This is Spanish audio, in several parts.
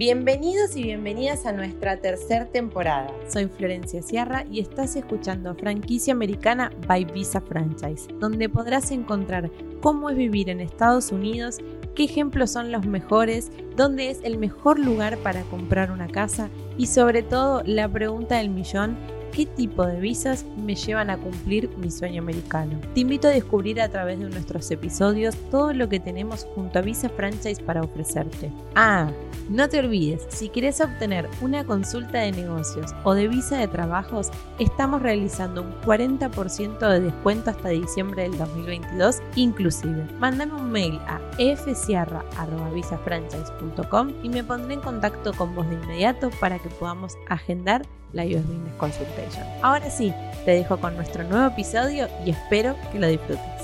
Bienvenidos y bienvenidas a nuestra tercera temporada. Soy Florencia Sierra y estás escuchando Franquicia Americana by Visa Franchise, donde podrás encontrar cómo es vivir en Estados Unidos, qué ejemplos son los mejores, dónde es el mejor lugar para comprar una casa y sobre todo la pregunta del millón qué tipo de visas me llevan a cumplir mi sueño americano. Te invito a descubrir a través de nuestros episodios todo lo que tenemos junto a Visa Franchise para ofrecerte. Ah, no te olvides, si quieres obtener una consulta de negocios o de visa de trabajos, estamos realizando un 40% de descuento hasta diciembre del 2022 inclusive. Mándame un mail a fsierra.visafranchise.com y me pondré en contacto con vos de inmediato para que podamos agendar la US Business Consultation. Ahora sí, te dejo con nuestro nuevo episodio y espero que lo disfrutes.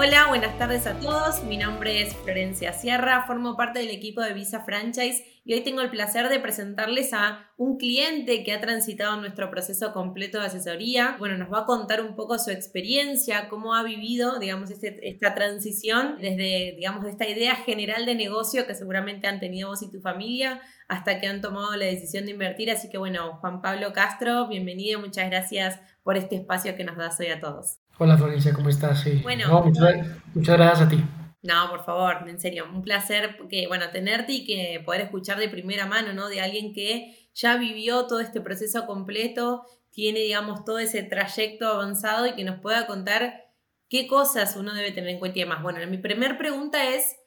Hola, buenas tardes a todos. Mi nombre es Florencia Sierra, formo parte del equipo de Visa Franchise y hoy tengo el placer de presentarles a un cliente que ha transitado nuestro proceso completo de asesoría. Bueno, nos va a contar un poco su experiencia, cómo ha vivido, digamos, este, esta transición desde, digamos, esta idea general de negocio que seguramente han tenido vos y tu familia hasta que han tomado la decisión de invertir. Así que bueno, Juan Pablo Castro, bienvenido, muchas gracias por este espacio que nos das hoy a todos. Hola Florencia, ¿cómo estás? Sí. Bueno, muchas, muchas gracias a ti. No, por favor, en serio, un placer que, bueno, tenerte y que poder escuchar de primera mano, ¿no? De alguien que ya vivió todo este proceso completo, tiene, digamos, todo ese trayecto avanzado y que nos pueda contar qué cosas uno debe tener en cuenta y demás. Bueno, mi primera pregunta es,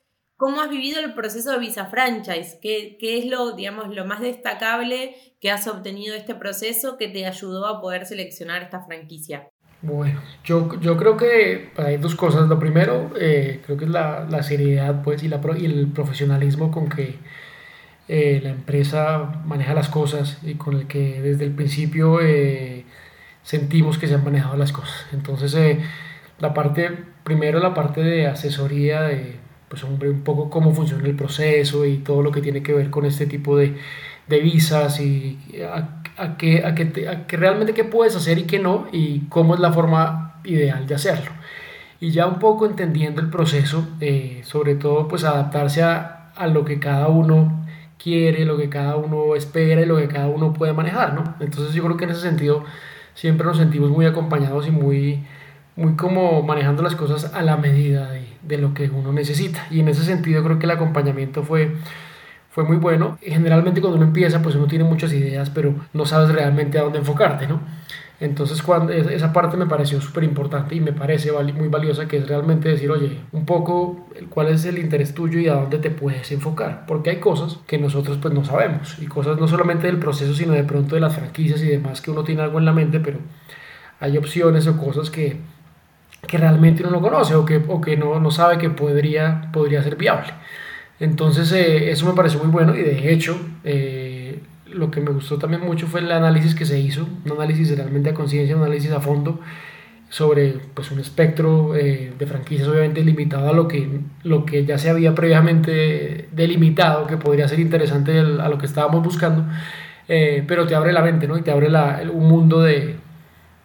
¿cómo has vivido el proceso de Visa Franchise? ¿Qué, ¿Qué, es lo, digamos, lo más destacable que has obtenido de este proceso que te ayudó a poder seleccionar esta franquicia? Bueno, yo, yo creo que hay dos cosas. Lo primero, eh, creo que es la, la, seriedad pues, y, la, y el profesionalismo con que eh, la empresa maneja las cosas y con el que desde el principio eh, sentimos que se han manejado las cosas. Entonces, la parte, primero la parte de asesoría, de, pues hombre, un poco cómo funciona el proceso y todo lo que tiene que ver con este tipo de, de visas y a qué, a qué, a qué realmente qué puedes hacer y qué no y cómo es la forma ideal de hacerlo. Y ya un poco entendiendo el proceso, eh, sobre todo pues adaptarse a, a, lo que cada uno quiere, lo que cada uno espera y lo que cada uno puede manejar, ¿no? Entonces yo creo que en ese sentido siempre nos sentimos muy acompañados y muy, muy como manejando las cosas a la medida de, de lo que uno necesita. Y en ese sentido creo que el acompañamiento fue fue muy bueno. Generalmente cuando uno empieza, pues uno tiene muchas ideas, pero no sabes realmente a dónde enfocarte, ¿no? Entonces cuando, esa parte me pareció súper importante y me parece muy valiosa, que es realmente decir, oye, un poco cuál es el interés tuyo y a dónde te puedes enfocar, porque hay cosas que nosotros pues no sabemos, y cosas no solamente del proceso, sino de pronto de las franquicias y demás, que uno tiene algo en la mente, pero hay opciones o cosas que, que realmente uno no conoce o que, o que no, no sabe que podría, podría ser viable. Entonces eh, eso me pareció muy bueno y de hecho eh, lo que me gustó también mucho fue el análisis que se hizo, un análisis realmente a conciencia, un análisis a fondo sobre pues, un espectro eh, de franquicias obviamente limitado a lo que, lo que ya se había previamente delimitado, que podría ser interesante a lo que estábamos buscando, pero te abre la mente ¿no? y te abre la, un mundo de,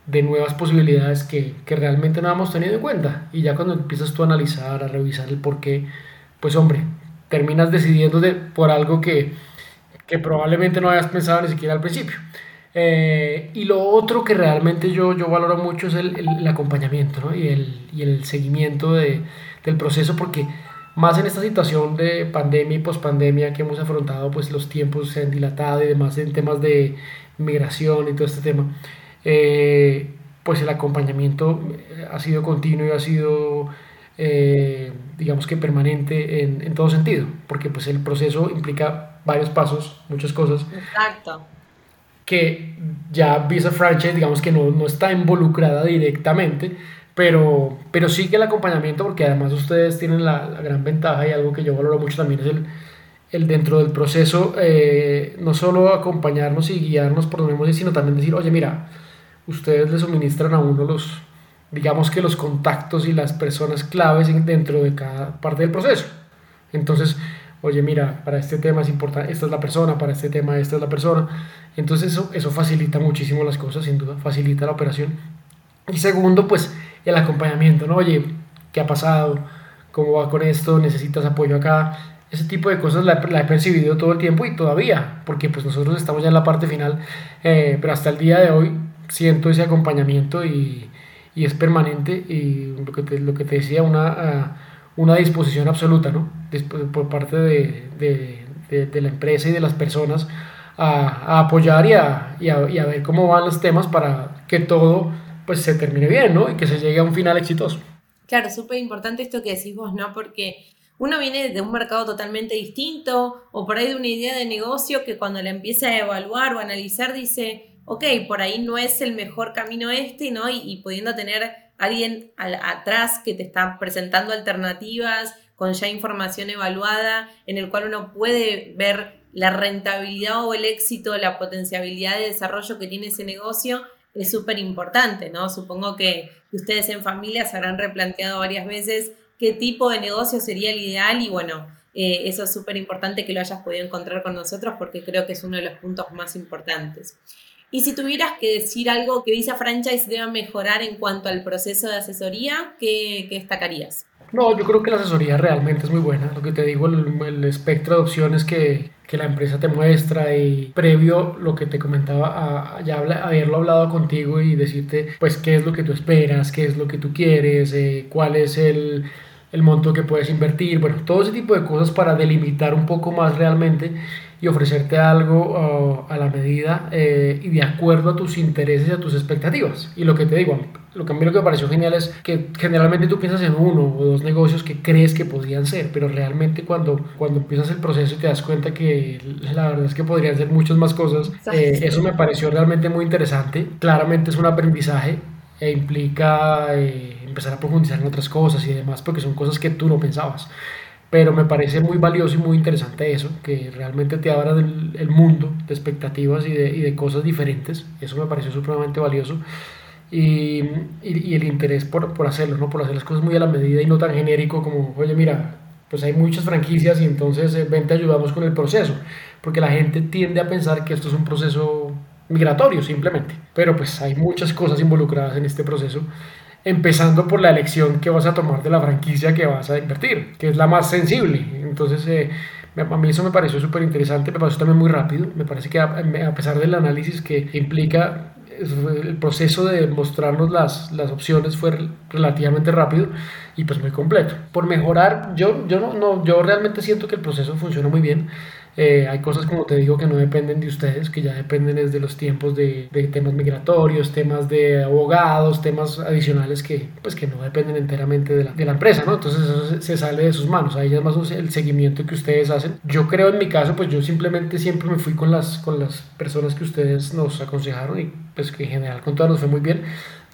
de nuevas posibilidades que, que, realmente no habíamos tenido en cuenta. Y ya cuando empiezas tú a analizar, a revisar el por qué, pues hombre, terminas decidiéndote por algo que, que probablemente no hayas pensado ni siquiera al principio. Eh, y lo otro que realmente yo, yo valoro mucho es el, el, acompañamiento ¿no? y, el, y, el, seguimiento de, del proceso, porque más en esta situación de pandemia y pospandemia que hemos afrontado, pues los tiempos se han dilatado y demás en temas de migración y todo este tema, eh, pues el acompañamiento ha sido continuo y ha sido eh, digamos que permanente en, en, todo sentido, porque pues el proceso implica varios pasos, muchas cosas. Exacto. Que ya Visa Franchise, digamos que no, no está involucrada directamente, pero, pero sí que el acompañamiento, porque además ustedes tienen la, la gran ventaja y algo que yo valoro mucho también es el, el dentro del proceso, eh, no solo acompañarnos y guiarnos por donde hemos sino también decir, oye, mira, ustedes le suministran a uno los, digamos que los contactos y las personas claves dentro de cada parte del proceso. Entonces, oye, mira, para este tema es importante, esta es la persona, para este tema esta es la persona. Entonces eso, eso facilita muchísimo las cosas, sin duda, facilita la operación. Y segundo, pues el acompañamiento, ¿no? Oye, ¿qué ha pasado? ¿Cómo va con esto? ¿Necesitas apoyo acá? ese tipo de cosas la, he percibido todo el tiempo y todavía, porque pues nosotros estamos ya en la parte final, eh, pero hasta el día de hoy siento ese acompañamiento y, y es permanente y lo que te, lo que te decía, una, ah, una disposición absoluta ¿no? por parte de, de, de, la empresa y de las personas a, a apoyar y a, y a, y a ver cómo van los temas para que todo pues se termine bien, ¿no? Y que se llegue a un final exitoso. Claro, súper importante esto que decís vos, ¿no? Porque uno viene de un mercado totalmente distinto o por ahí de una idea de negocio que cuando la empieza a evaluar o analizar dice, ok, por ahí no es el mejor camino este, ¿no? Y, pudiendo tener alguien atrás que te está presentando alternativas con ya información evaluada en el cual uno puede ver la rentabilidad o el éxito, la potencialidad de desarrollo que tiene ese negocio es súper importante, ¿no? Supongo que ustedes en familia se habrán replanteado varias veces qué tipo de negocio sería el ideal y bueno, eh, eso es súper importante que lo hayas podido encontrar con nosotros porque creo que es uno de los puntos más importantes. Y si tuvieras que decir algo que Visa Franchise deba mejorar en cuanto al proceso de asesoría, ¿qué, destacarías? No, yo creo que la asesoría realmente es muy buena. Lo que te digo, el espectro de opciones que, que la empresa te muestra y previo lo que te comentaba a, ya haberlo hablado contigo y decirte pues qué es lo que tú esperas, qué es lo que tú quieres, eh, cuál es el, el monto que puedes invertir, bueno, todo ese tipo de cosas para delimitar un poco más realmente y ofrecerte algo uh, a la medida eh, y de acuerdo a tus intereses y a tus expectativas. Y lo que te digo, lo que a mí lo que me pareció genial es que generalmente tú piensas en uno o dos negocios que crees que podrían ser, pero realmente cuando, cuando empiezas el proceso y te das cuenta que la verdad es que podrían ser muchas más cosas, eh, eso me pareció realmente muy interesante. Claramente es un aprendizaje e implica eh, empezar a profundizar en otras cosas y demás, porque son cosas que tú no pensabas pero me parece muy valioso y muy interesante eso, que realmente te abra el, mundo de expectativas y de, y de, cosas diferentes, eso me pareció supremamente valioso. Y, y, el interés por, por, hacerlo, ¿no? por hacer las cosas muy a la medida y no tan genérico como, oye, mira, pues hay muchas franquicias y entonces eh, ven, te ayudamos con el proceso, porque la gente tiende a pensar que esto es un proceso migratorio simplemente, pero pues hay muchas cosas involucradas en este proceso empezando por la elección que vas a tomar de la franquicia que vas a invertir, que es la más sensible. Entonces, eh, a mí eso me pareció súper interesante, me pareció también muy rápido, me parece que a, pesar del análisis que implica el proceso de mostrarnos las, las opciones fue relativamente rápido y pues muy completo. Por mejorar, yo, yo, no, yo realmente siento que el proceso funciona muy bien. Eh, hay cosas, como te digo, que no dependen de ustedes, que ya dependen desde los tiempos de, de, temas migratorios, temas de abogados, temas adicionales que, pues, que no dependen enteramente de la, de la empresa, ¿no? Entonces eso se, sale de sus manos. Ahí es más el seguimiento que ustedes hacen. Yo creo en mi caso, pues yo simplemente siempre me fui con las, con las personas que ustedes nos aconsejaron y pues que en general con todas nos fue muy bien.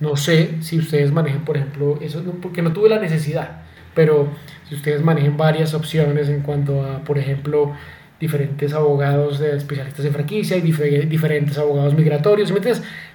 No sé si ustedes manejen, por ejemplo, eso, porque no tuve la necesidad, pero si ustedes manejen varias opciones en cuanto a, por ejemplo, diferentes abogados de especialistas en franquicia y diferentes abogados migratorios, ¿me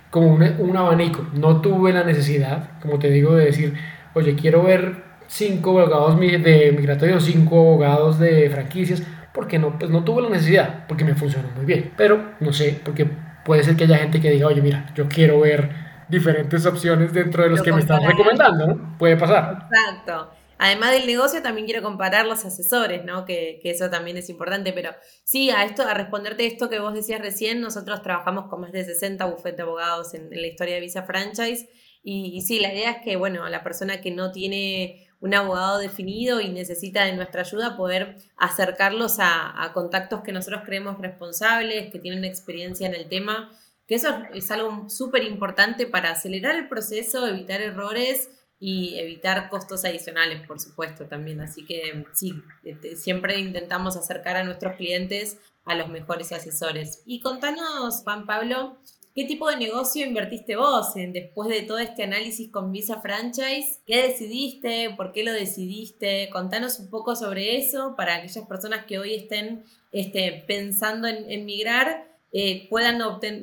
Como un, un, abanico. No tuve la necesidad, como te digo, de decir, oye, quiero ver cinco abogados de migratorios, cinco abogados de franquicias, porque no, pues no tuve la necesidad, porque me funcionó muy bien. Pero no sé, porque puede ser que haya gente que diga, oye, mira, yo quiero ver diferentes opciones dentro de los que me están recomendando, ¿no? Puede pasar. Exacto. Además del negocio, también quiero comparar los asesores, ¿no? Que, eso también es importante. Pero sí, a esto, a responderte esto que vos decías recién, nosotros trabajamos con más de 60 bufetes de abogados en, la historia de Visa Franchise. Y, sí, la idea es que, bueno, la persona que no tiene un abogado definido y necesita de nuestra ayuda, poder acercarlos a, a contactos que nosotros creemos responsables, que tienen experiencia en el tema, que eso es algo súper importante para acelerar el proceso, evitar errores y evitar costos adicionales, por supuesto, también. Así que sí, este, siempre intentamos acercar a nuestros clientes a los mejores asesores. Y contanos, Juan Pablo, ¿qué tipo de negocio invertiste vos después de todo este análisis con Visa Franchise? ¿Qué decidiste? ¿Por qué lo decidiste? Contanos un poco sobre eso para aquellas personas que hoy estén este, pensando en, en migrar eh, puedan,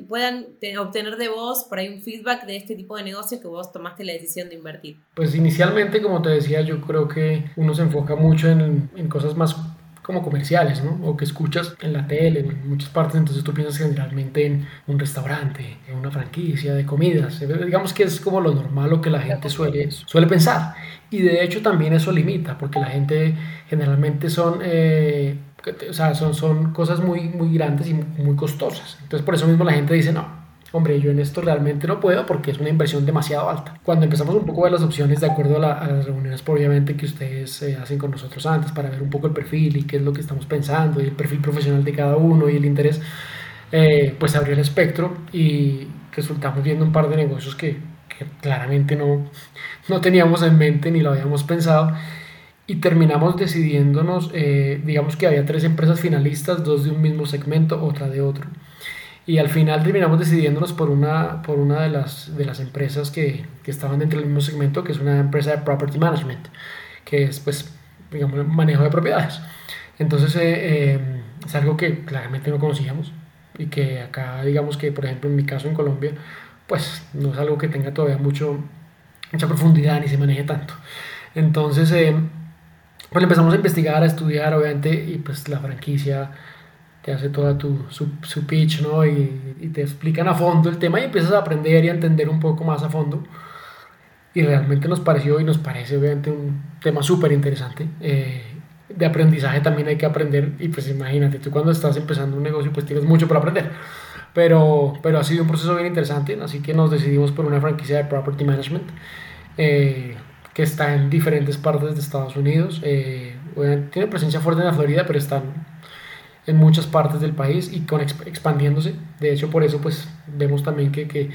puedan obtener de vos por ahí un feedback de este tipo de negocio que vos tomaste la decisión de invertir? Pues inicialmente, como te decía, yo creo que uno se enfoca mucho en, en cosas más como comerciales, ¿no? O que escuchas en la tele, en muchas partes, entonces tú piensas generalmente en un restaurante, en una franquicia de comidas, digamos que es como lo normal, lo que la gente suele, suele pensar. y de hecho también eso limita, porque la gente generalmente son, eh, o sea, son, son cosas muy, muy grandes y muy costosas. Entonces por eso mismo la gente dice, no, hombre, yo en esto realmente no puedo porque es una inversión demasiado alta. Cuando empezamos un poco a ver las opciones de acuerdo a, las reuniones, obviamente, que ustedes eh, hacen con nosotros antes para ver un poco el perfil y qué es lo que estamos pensando y el perfil profesional de cada uno y el interés, eh, pues abrió el espectro y resultamos viendo un par de negocios que, que claramente no, no teníamos en mente ni lo habíamos pensado y terminamos decidiéndonos, eh, digamos que había tres empresas finalistas, dos de un mismo segmento, otra de otro. Y al final terminamos decidiéndonos por una, por una de, las, de las empresas que, que estaban dentro del mismo segmento, que es una empresa de property management, que es pues, digamos, manejo de propiedades. Entonces eh, eh, es algo que claramente no conocíamos y que acá, digamos que por ejemplo en mi caso en Colombia, pues no es algo que tenga todavía mucho, mucha profundidad ni se maneje tanto. Entonces, eh, pues empezamos a investigar, a estudiar, obviamente, y pues la franquicia te hace toda tu, su, su pitch, ¿no? Y, y, te explican a fondo el tema y empiezas a aprender y a entender un poco más a fondo. Y realmente nos pareció y nos parece obviamente un tema súper interesante. Eh, de aprendizaje también hay que aprender y pues imagínate, tú cuando estás empezando un negocio pues tienes mucho por aprender. Pero, pero ha sido un proceso bien interesante, así que nos decidimos por una franquicia de Property Management eh, que está en diferentes partes de Estados Unidos. Eh, tiene presencia fuerte en la Florida, pero están en muchas partes del país y con expandiéndose. De hecho, por eso pues vemos también que, que,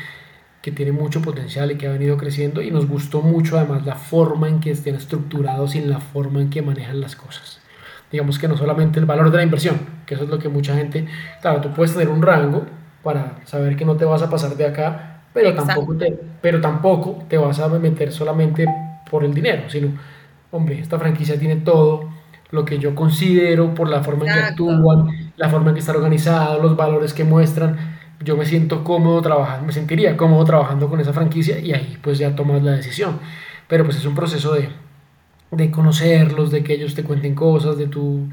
que, tiene mucho potencial y que ha venido creciendo y nos gustó mucho además la forma en que estén estructurados y en la forma en que manejan las cosas. Digamos que no solamente el valor de la inversión, que eso es lo que mucha gente, claro, tú puedes tener un rango para saber que no te vas a pasar de acá, pero tampoco, te, pero tampoco te vas a meter solamente por el dinero, sino, hombre, esta franquicia tiene todo, lo que yo considero por la forma en que actúan, la forma en que están organizados, los valores que muestran. Yo me siento cómodo trabajando, me sentiría cómodo trabajando con esa franquicia y ahí pues ya tomas la decisión. Pero pues es un proceso de, de conocerlos, de que ellos te cuenten cosas, de tu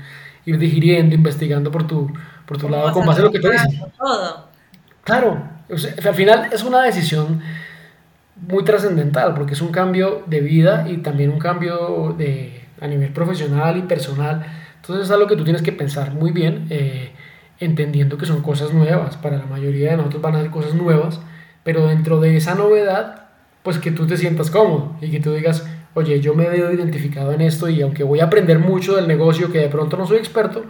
ir digiriendo, investigando por tu, por tu lado con base a lo que te dicen. Claro, al final es una decisión muy trascendental porque es un cambio de vida y también un cambio de, a nivel profesional y personal. Entonces es algo que tú tienes que pensar muy bien, eh, entendiendo que son cosas nuevas. Para la mayoría de nosotros van a ser cosas nuevas, pero dentro de esa novedad, pues que tú te sientas cómodo y que tú digas, oye, yo me veo identificado en esto y aunque voy a aprender mucho del negocio, que de pronto no soy experto,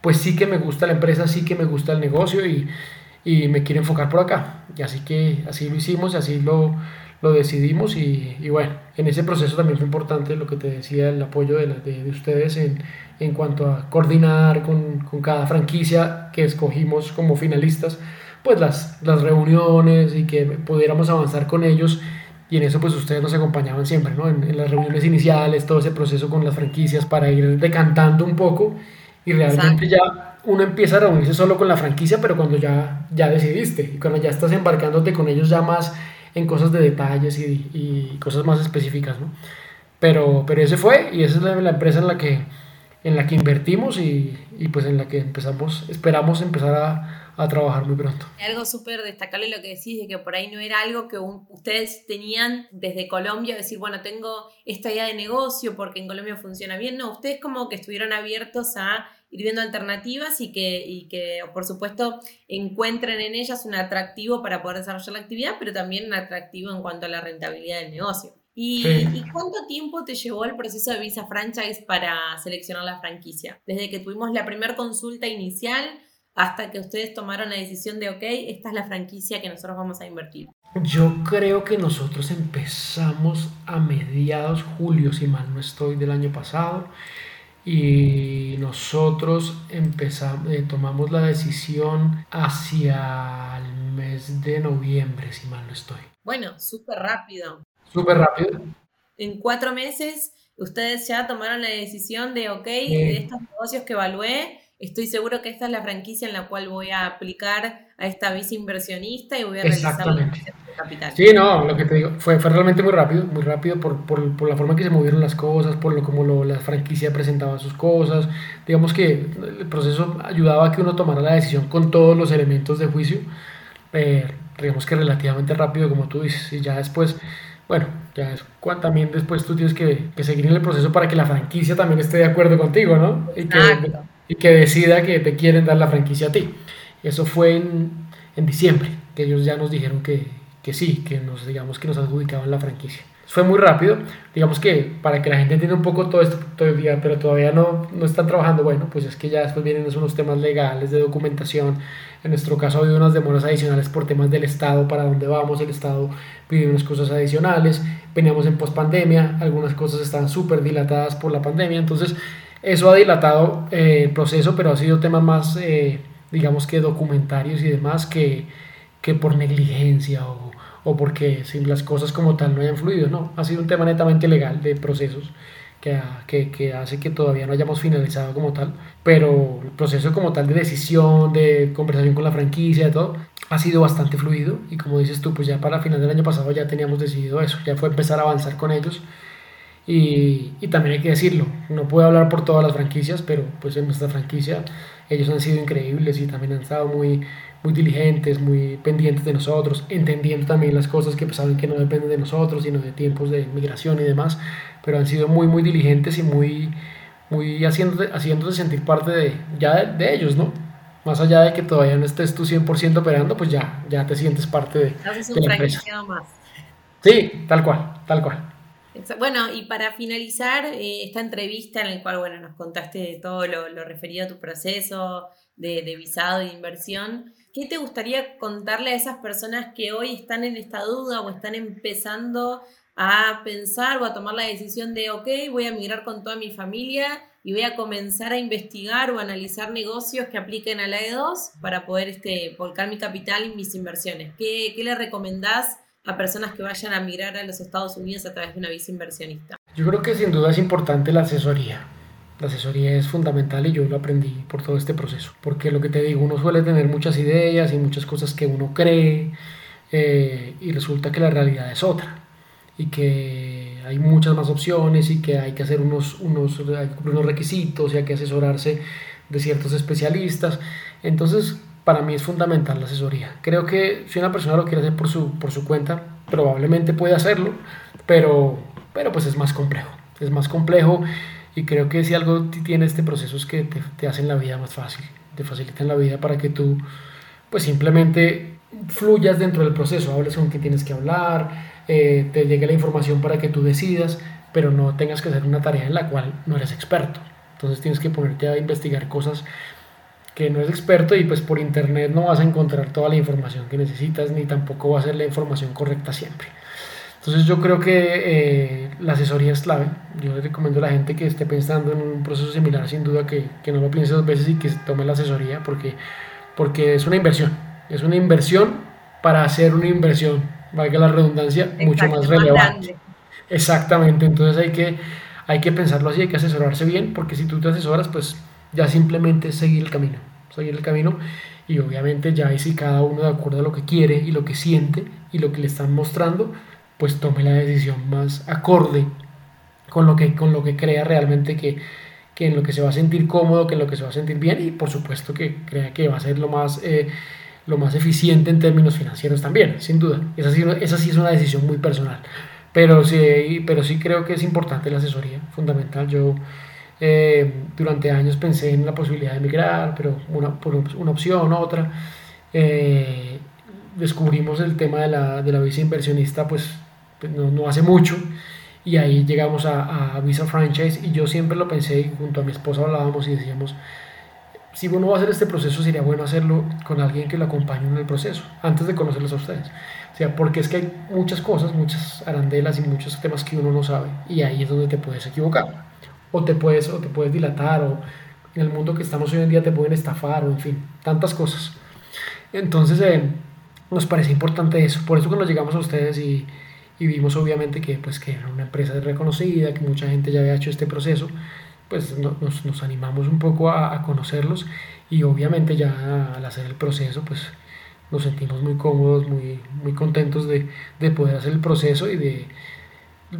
pues sí que me gusta la empresa, sí que me gusta el negocio y, y me quiero enfocar por acá. Y así que así lo hicimos y así lo, lo decidimos y, y, bueno, en ese proceso también fue importante lo que te decía, el apoyo de, de, de ustedes en, en, cuanto a coordinar con, con, cada franquicia que escogimos como finalistas, pues las, las reuniones y que pudiéramos avanzar con ellos y en eso pues ustedes nos acompañaban siempre, ¿no? En, en las reuniones iniciales, todo ese proceso con las franquicias para ir decantando un poco y realmente ya uno empieza a reunirse solo con la franquicia, pero cuando ya, ya decidiste y cuando ya estás embarcándote con ellos ya más en cosas de detalles y, y cosas más específicas, ¿no? Pero, pero ese fue y esa es la, empresa en la que, en la que invertimos y, y pues en la que empezamos, esperamos empezar a, a trabajar muy pronto. Algo súper destacable lo que decís, de que por ahí no era algo que ustedes tenían desde Colombia, decir, bueno, tengo esta idea de negocio porque en Colombia funciona bien. No, ustedes como que estuvieron abiertos a ir viendo alternativas y que, y que, por supuesto, encuentren en ellas un atractivo para poder desarrollar la actividad, pero también un atractivo en cuanto a la rentabilidad del negocio. ¿Y, sí. ¿Y, cuánto tiempo te llevó el proceso de Visa Franchise para seleccionar la franquicia? Desde que tuvimos la primera consulta inicial hasta que ustedes tomaron la decisión de, ok, esta es la franquicia que nosotros vamos a invertir. Yo creo que nosotros empezamos a mediados julio, si mal no estoy, del año pasado y nosotros empezamos, eh, tomamos la decisión hacia el mes de noviembre, si mal no estoy. Bueno, súper rápido. Súper rápido. En cuatro meses ustedes ya tomaron la decisión de, ok, eh, de estos negocios que evalué, estoy seguro que esta es la franquicia en la cual voy a aplicar a esta visa inversionista y voy a realizar la capital. Sí, no, lo que te digo, fue, fue realmente muy rápido, muy rápido por, por, por, la forma en que se movieron las cosas, por lo como lo, la franquicia presentaba sus cosas. Digamos que el proceso ayudaba a que uno tomara la decisión con todos los elementos de juicio, eh, digamos que relativamente rápido, como tú dices, y ya después bueno, ya es cuando también después tú tienes que, seguir en el proceso para que la franquicia también esté de acuerdo contigo, ¿no? Y que, y que decida que te quieren dar la franquicia a ti. Eso fue en, en diciembre, que ellos ya nos dijeron que, que sí, que nos, digamos, que nos adjudicaban la franquicia. Fue muy rápido, digamos que para que la gente entienda un poco todo esto todo día, pero todavía no, no están trabajando, bueno, pues es que ya después vienen unos temas legales de documentación, en nuestro caso ha habido unas demoras adicionales por temas del Estado, para dónde vamos, el Estado pide unas cosas adicionales, veníamos en pospandemia, algunas cosas están súper dilatadas por la pandemia, entonces eso ha dilatado eh, el proceso, pero ha sido temas más, eh, digamos que documentarios y demás, que, que por negligencia o, o porque sin las cosas como tal no hayan fluido, no, ha sido un tema netamente legal de procesos que, que, que, hace que todavía no hayamos finalizado como tal, pero el proceso como tal de decisión, de conversación con la franquicia, de todo, ha sido bastante fluido y como dices tú, pues ya para final del año pasado ya teníamos decidido eso, ya fue empezar a avanzar con ellos y, y también hay que decirlo, no puedo hablar por todas las franquicias, pero pues en nuestra franquicia ellos han sido increíbles y también han estado muy, muy diligentes, muy pendientes de nosotros, entendiendo también las cosas que pues, saben que no dependen de nosotros, sino de tiempos de migración y demás, pero han sido muy, muy diligentes y muy, muy haciéndote, haciéndose sentir parte de, ya de, ellos, ¿no? Más allá de que todavía no estés tú 100% operando, pues ya, ya te sientes parte de, de la empresa. Más. Sí, tal cual, tal cual. Bueno, y para finalizar eh, esta entrevista en la cual bueno, nos contaste de todo lo, referido a tu proceso de, de visado e inversión, ¿qué te gustaría contarle a esas personas que hoy están en esta duda o están empezando a pensar o a tomar la decisión de, ok, voy a migrar con toda mi familia y voy a comenzar a investigar o analizar negocios que apliquen a la E2 para poder este, volcar mi capital y mis inversiones? ¿Qué, qué le recomendás a personas que vayan a migrar a los Estados Unidos a través de una visa inversionista? Yo creo que sin duda es importante la asesoría. La asesoría es fundamental y yo lo aprendí por todo este proceso. Porque lo que te digo, uno suele tener muchas ideas y muchas cosas que uno cree eh, y resulta que la realidad es otra. Y que hay muchas más opciones y que hay que hacer unos, unos, unos requisitos y hay que asesorarse de ciertos especialistas. Entonces, para mí es fundamental la asesoría. Creo que si una persona lo quiere hacer por su, por su cuenta, probablemente puede hacerlo, pero, pero pues es más complejo. Es más complejo y creo que si algo tiene este proceso es que te, te hacen la vida más fácil, te facilitan la vida para que tú pues simplemente fluyas dentro del proceso, hables con quien tienes que hablar, eh, te llegue la información para que tú decidas, pero no tengas que hacer una tarea en la cual no eres experto. Entonces tienes que ponerte a investigar cosas que no es experto y pues por internet no vas a encontrar toda la información que necesitas ni tampoco va a ser la información correcta siempre. Entonces yo creo que eh, la asesoría es clave. Yo le recomiendo a la gente que esté pensando en un proceso similar, sin duda que, que no lo piense dos veces y que tome la asesoría porque, porque es una inversión. Es una inversión para hacer una inversión, valga la redundancia, mucho más relevante. Exactamente, entonces hay que, hay que pensarlo así, hay que asesorarse bien porque si tú te asesoras pues ya simplemente seguir el camino, seguir el camino y obviamente ya ahí si cada uno de acuerdo a lo que quiere y lo que siente y lo que le están mostrando, pues tome la decisión más acorde con lo que, con lo que crea realmente que, que en lo que se va a sentir cómodo, que en lo que se va a sentir bien y por supuesto que crea que va a ser lo más, eh, lo más eficiente en términos financieros también, sin duda. Esa sí, esa sí es una decisión muy personal. Pero sí, pero sí creo que es importante la asesoría, fundamental. Yo eh, durante años pensé en la posibilidad de emigrar, pero una, por una opción, otra. Eh, descubrimos el tema de la, de la visa inversionista pues, pues no, no, hace mucho y ahí llegamos a, a, Visa Franchise y yo siempre lo pensé y junto a mi esposa hablábamos y decíamos, si uno va a hacer este proceso sería bueno hacerlo con alguien que lo acompañe en el proceso, antes de conocerlos a ustedes. O sea, porque es que hay muchas cosas, muchas arandelas y muchos temas que uno no sabe y ahí es donde te puedes equivocar o te puedes, o te puedes dilatar, o en el mundo que estamos hoy en día te pueden estafar, o en fin, tantas cosas. Entonces, eh, nos parece importante eso. Por eso cuando llegamos a ustedes y, y, vimos obviamente que, pues, que era una empresa reconocida, que mucha gente ya había hecho este proceso, pues nos, nos, animamos un poco a, a, conocerlos y obviamente ya al hacer el proceso, pues nos sentimos muy cómodos, muy, muy contentos de, de poder hacer el proceso y de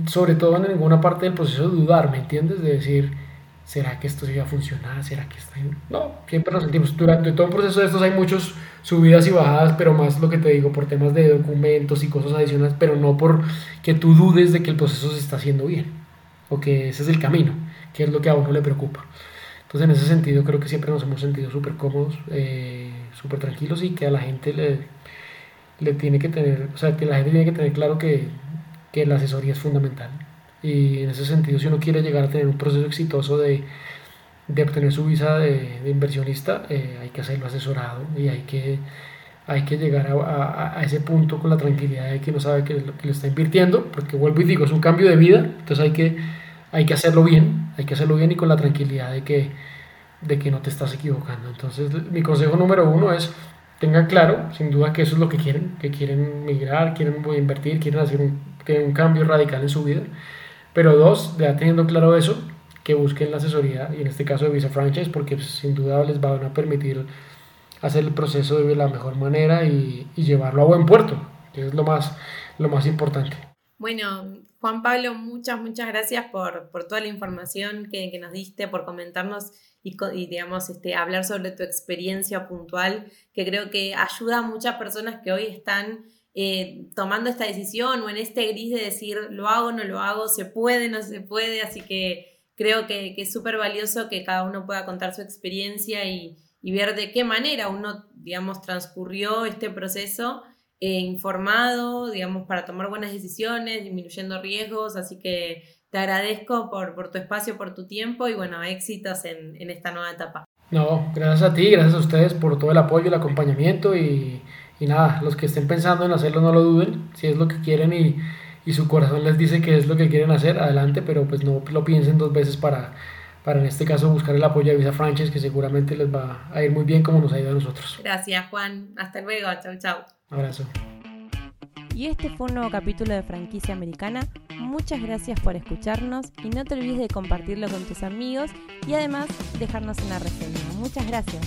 sobre todo en ninguna parte del proceso dudar, ¿me entiendes? De decir, ¿será que esto sí va a funcionar? ¿Será que está No, siempre nos sentimos, durante todo un proceso de estos hay muchos subidas y bajadas, pero más lo que te digo, por temas de documentos y cosas adicionales, pero no por que tú dudes de que el proceso se está haciendo bien, o que ese es el camino, que es lo que a uno le preocupa. Entonces, en ese sentido, creo que siempre nos hemos sentido súper cómodos, eh, súper tranquilos y que a la gente le, le tiene que tener, o sea, que la gente tiene que tener claro que, que la asesoría es fundamental. Y en ese sentido, si uno quiere llegar a tener un proceso exitoso de, de obtener su visa de, de inversionista, eh, hay que hacerlo asesorado y hay que, hay que llegar a, a, ese punto con la tranquilidad de que uno sabe que lo que le está invirtiendo, porque vuelvo y digo, es un cambio de vida, entonces hay que, hay que hacerlo bien, hay que hacerlo bien y con la tranquilidad de que, de que no te estás equivocando. Entonces, mi consejo número uno es tengan claro, sin duda, que eso es lo que quieren, que quieren migrar, quieren invertir, quieren hacer un, un cambio radical en su vida pero dos, ya teniendo claro eso, que busquen la asesoría, y en este caso de Visa Franchise, porque pues, sin duda les van a permitir hacer el proceso de la mejor manera y, llevarlo a buen puerto, que es lo más, lo más importante. Bueno, Juan Pablo, muchas, muchas gracias por, por toda la información que, que, nos diste, por comentarnos y, y, digamos, este, hablar sobre tu experiencia puntual, que creo que ayuda a muchas personas que hoy están eh, tomando esta decisión o en este gris de decir lo hago, no lo hago, se puede, no se puede, así que creo que, es súper valioso que cada uno pueda contar su experiencia y, ver de qué manera uno, digamos, transcurrió este proceso eh, informado, digamos, para tomar buenas decisiones, disminuyendo riesgos, así que te agradezco por, por tu espacio, por tu tiempo y bueno, éxitos en, en esta nueva etapa. No, gracias a ti, gracias a ustedes por todo el apoyo, el acompañamiento y y nada, los que estén pensando en hacerlo no lo duden, si es lo que quieren y, y su corazón les dice que es lo que quieren hacer, adelante, pero pues no lo piensen dos veces para, para en este caso buscar el apoyo de Visa Franchise, que seguramente les va a ir muy bien como nos ha ido a nosotros. Gracias Juan, hasta luego, chao chao. Abrazo. Y este fue un nuevo capítulo de Franquicia Americana. Muchas gracias por escucharnos y no te olvides de compartirlo con tus amigos y además dejarnos una reseña. Muchas gracias.